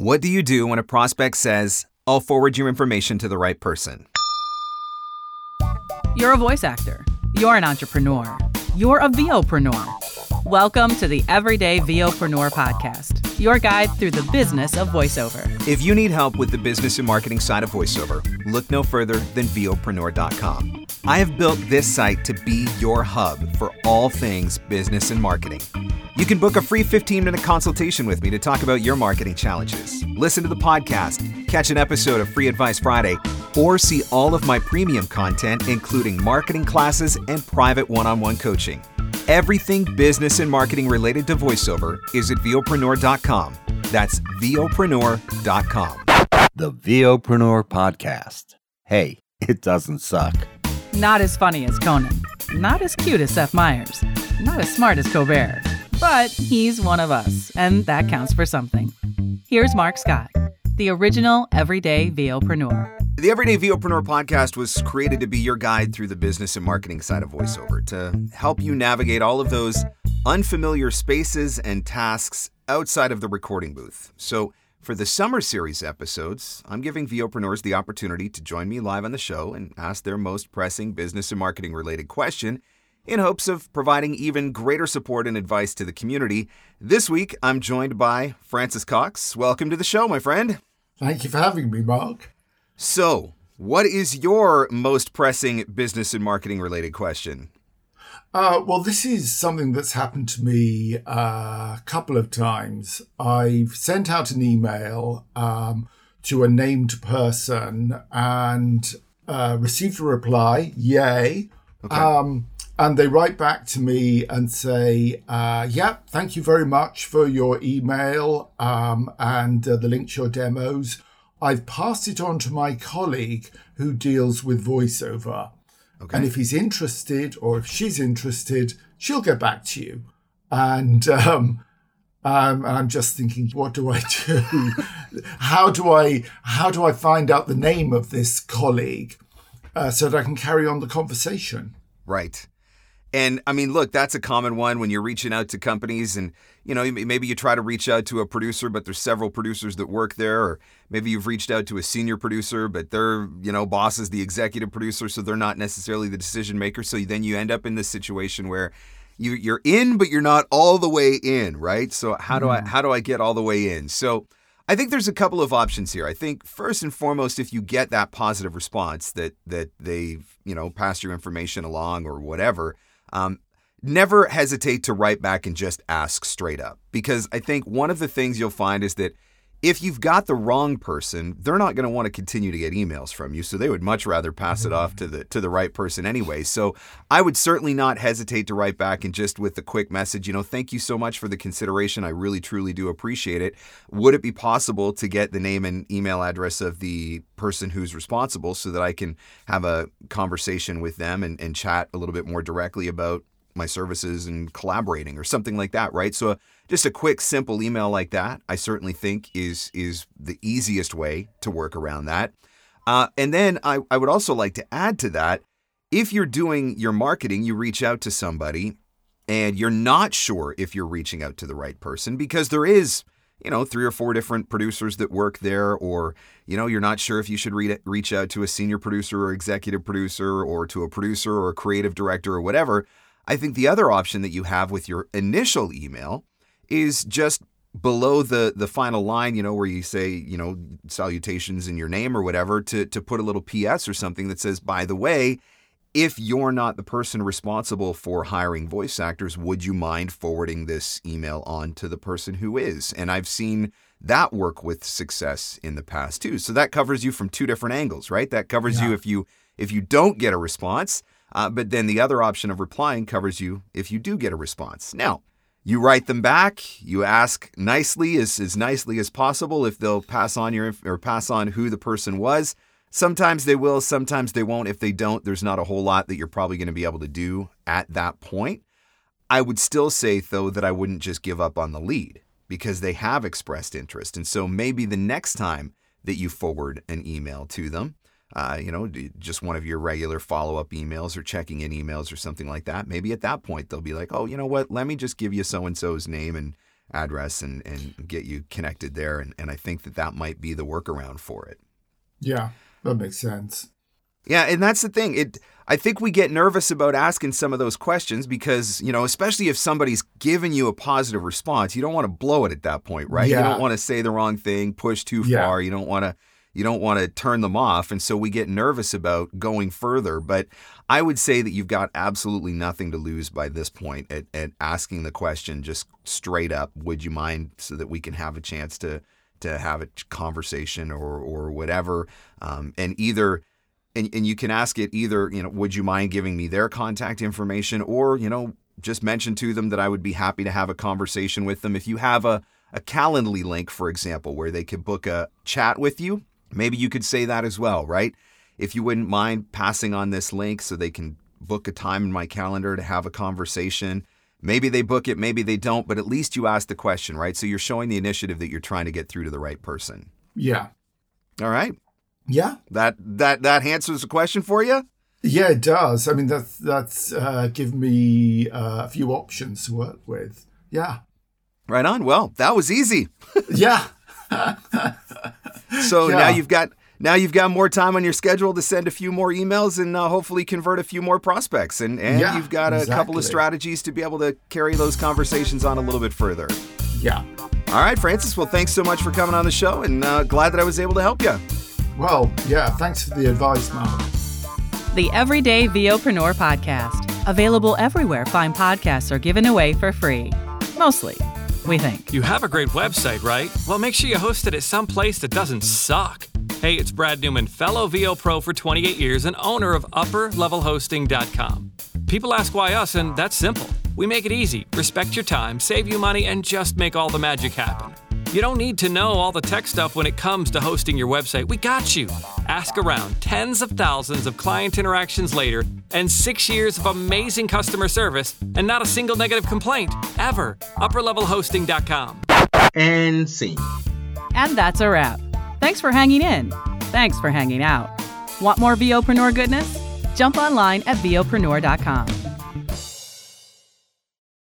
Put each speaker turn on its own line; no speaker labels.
What do you do when a prospect says, I'll forward your information to the right person?
You're a voice actor. You're an entrepreneur. You're a VOpreneur. Welcome to the Everyday VOpreneur podcast, your guide through the business of voiceover.
If you need help with the business and marketing side of voiceover, look no further than VOpreneur.com. I have built this site to be your hub for all things business and marketing. You can book a free 15 minute consultation with me to talk about your marketing challenges, listen to the podcast, catch an episode of Free Advice Friday, or see all of my premium content, including marketing classes and private one on one coaching. Everything business and marketing related to voiceover is at VOpreneur.com. That's VOpreneur.com.
The VOpreneur Podcast. Hey, it doesn't suck.
Not as funny as Conan, not as cute as Seth Meyers, not as smart as Colbert, but he's one of us, and that counts for something. Here's Marc Scott, the original everyday VOpreneur.
The Everyday VOpreneur podcast was created to be your guide through the business and marketing side of voiceover, to help you navigate all of those unfamiliar spaces and tasks outside of the recording booth. So, for the summer series episodes, I'm giving VOpreneurs the opportunity to join me live on the show and ask their most pressing business and marketing related question in hopes of providing even greater support and advice to the community. This week, I'm joined by Francis Cox. Welcome to the show, my friend.
Thank you for having me, Marc.
So, what is your most pressing business and marketing related question?
Uh, well, this is something that's happened to me uh, a couple of times. I've sent out an email um, to a named person and uh, received a reply, yay.
Okay.
Um, and they write back to me and say, uh, yeah, thank you very much for your email um, and uh, the link to your demos. I've passed it on to my colleague who deals with voiceover.
Okay.
And if he's interested or if she's interested, she'll get back to you. And um, um, and I'm just thinking, what do I do? how do I how do I find out the name of this colleague uh, so that I can carry on the conversation?
Right. And I mean, look, that's a common one when you're reaching out to companies and, you know, maybe you try to reach out to a producer, but there's several producers that work there. Or maybe you've reached out to a senior producer, but their, you know, boss is the executive producer. So they're not necessarily the decision maker. So then you end up in this situation where you, you're in, but you're not all the way in, right? So how do I, mm. how do I get all the way in? So I think there's a couple of options here. I think first and foremost, if you get that positive response that, that they've, you know, passed your information along or whatever, um, never hesitate to write back and just ask straight up. Because I think one of the things you'll find is that if you've got the wrong person, they're not going to want to continue to get emails from you. So they would much rather pass it off to the to the right person anyway. So I would certainly not hesitate to write back and just with a quick message, you know, thank you so much for the consideration. I really truly do appreciate it. Would it be possible to get the name and email address of the person who's responsible so that I can have a conversation with them and, and chat a little bit more directly about my services and collaborating or something like that, right? So just a quick simple email like that, I certainly think is is the easiest way to work around that. Uh, and then I, I would also like to add to that, if you're doing your marketing, you reach out to somebody and you're not sure if you're reaching out to the right person because there is you know, three or four different producers that work there, or, you know, you're not sure if you should re- reach out to a senior producer or executive producer or to a producer or a creative director or whatever. I think the other option that you have with your initial email is just below the the final line, you know, where you say, you know, salutations in your name or whatever, to to put a little PS or something that says, by the way, if you're not the person responsible for hiring voice actors, would you mind forwarding this email on to the person who is? And I've seen that work with success in the past too. So that covers you from two different angles, right? That covers
Yeah.
you if you if you don't get a response, uh, but then the other option of replying covers you if you do get a response. Now, you write them back. You ask nicely, as, as nicely as possible, if they'll pass on your or pass on who the person was. Sometimes they will, sometimes they won't. If they don't, there's not a whole lot that you're probably going to be able to do at that point. I would still say, though, that I wouldn't just give up on the lead because they have expressed interest. And so maybe the next time that you forward an email to them, uh, you know, just one of your regular follow up emails or checking in emails or something like that. Maybe at that point they'll be like, oh, you know what? Let me just give you so and so's name and address and, and get you connected there. And, and I think that that might be the workaround for it.
Yeah, that makes sense.
Yeah, and that's the thing. It I think we get nervous about asking some of those questions because, you know, especially if somebody's given you a positive response, you don't want to blow it at that point, right?
Yeah.
You don't want to say the wrong thing, push too
Yeah.
far. You don't want to you don't want to turn them off, and so we get nervous about going further, but I would say that you've got absolutely nothing to lose by this point at, at asking the question just straight up, would you mind so that we can have a chance to to have a conversation or or whatever. Um, and either and, and you can ask it either, you know, would you mind giving me their contact information or, you know, just mention to them that I would be happy to have a conversation with them. If you have a, a Calendly link, for example, where they could book a chat with you, maybe you could say that as well, right? If you wouldn't mind passing on this link so they can book a time in my calendar to have a conversation. Maybe they book it, maybe they don't, but at least you asked the question, right? So you're showing the initiative that you're trying to get through to the right person.
Yeah.
All right.
Yeah.
That that that answers the question for you?
Yeah, it does. I mean, that's that's uh, given me uh, a few options to work with. Yeah,
Right on. Well, that was easy.
yeah,
So
Yeah.
now you've got now you've got more time on your schedule to send a few more emails and uh, hopefully convert a few more prospects. And and
Yeah,
you've got a couple of strategies to be able to carry those conversations on a little bit further.
yeah.
All right, Francis. Well, thanks so much for coming on the show, and uh, glad that I was able to help you.
Well, yeah. Thanks for the advice, Marc.
The Everyday VOpreneur podcast. Available everywhere fine podcasts are given away for free. Mostly, we think.
You have a great website, right? Well, make sure you host it at some place that doesn't suck. Hey, it's Brad Newman, fellow VO Pro for 28 years and owner of UpperLevelHosting.com. People ask why us, and that's simple. We make it easy, respect your time, save you money, and just make all the magic happen. You don't need to know all the tech stuff when it comes to hosting your website. We got you. Ask around. Tens of thousands of client interactions later, and six years of amazing customer service, and not a single negative complaint, ever. UpperLevelHosting.com.
And scene.
And that's a wrap. Thanks for hanging in. Thanks for hanging out. Want more VOpreneur goodness? Jump online at VOpreneur.com.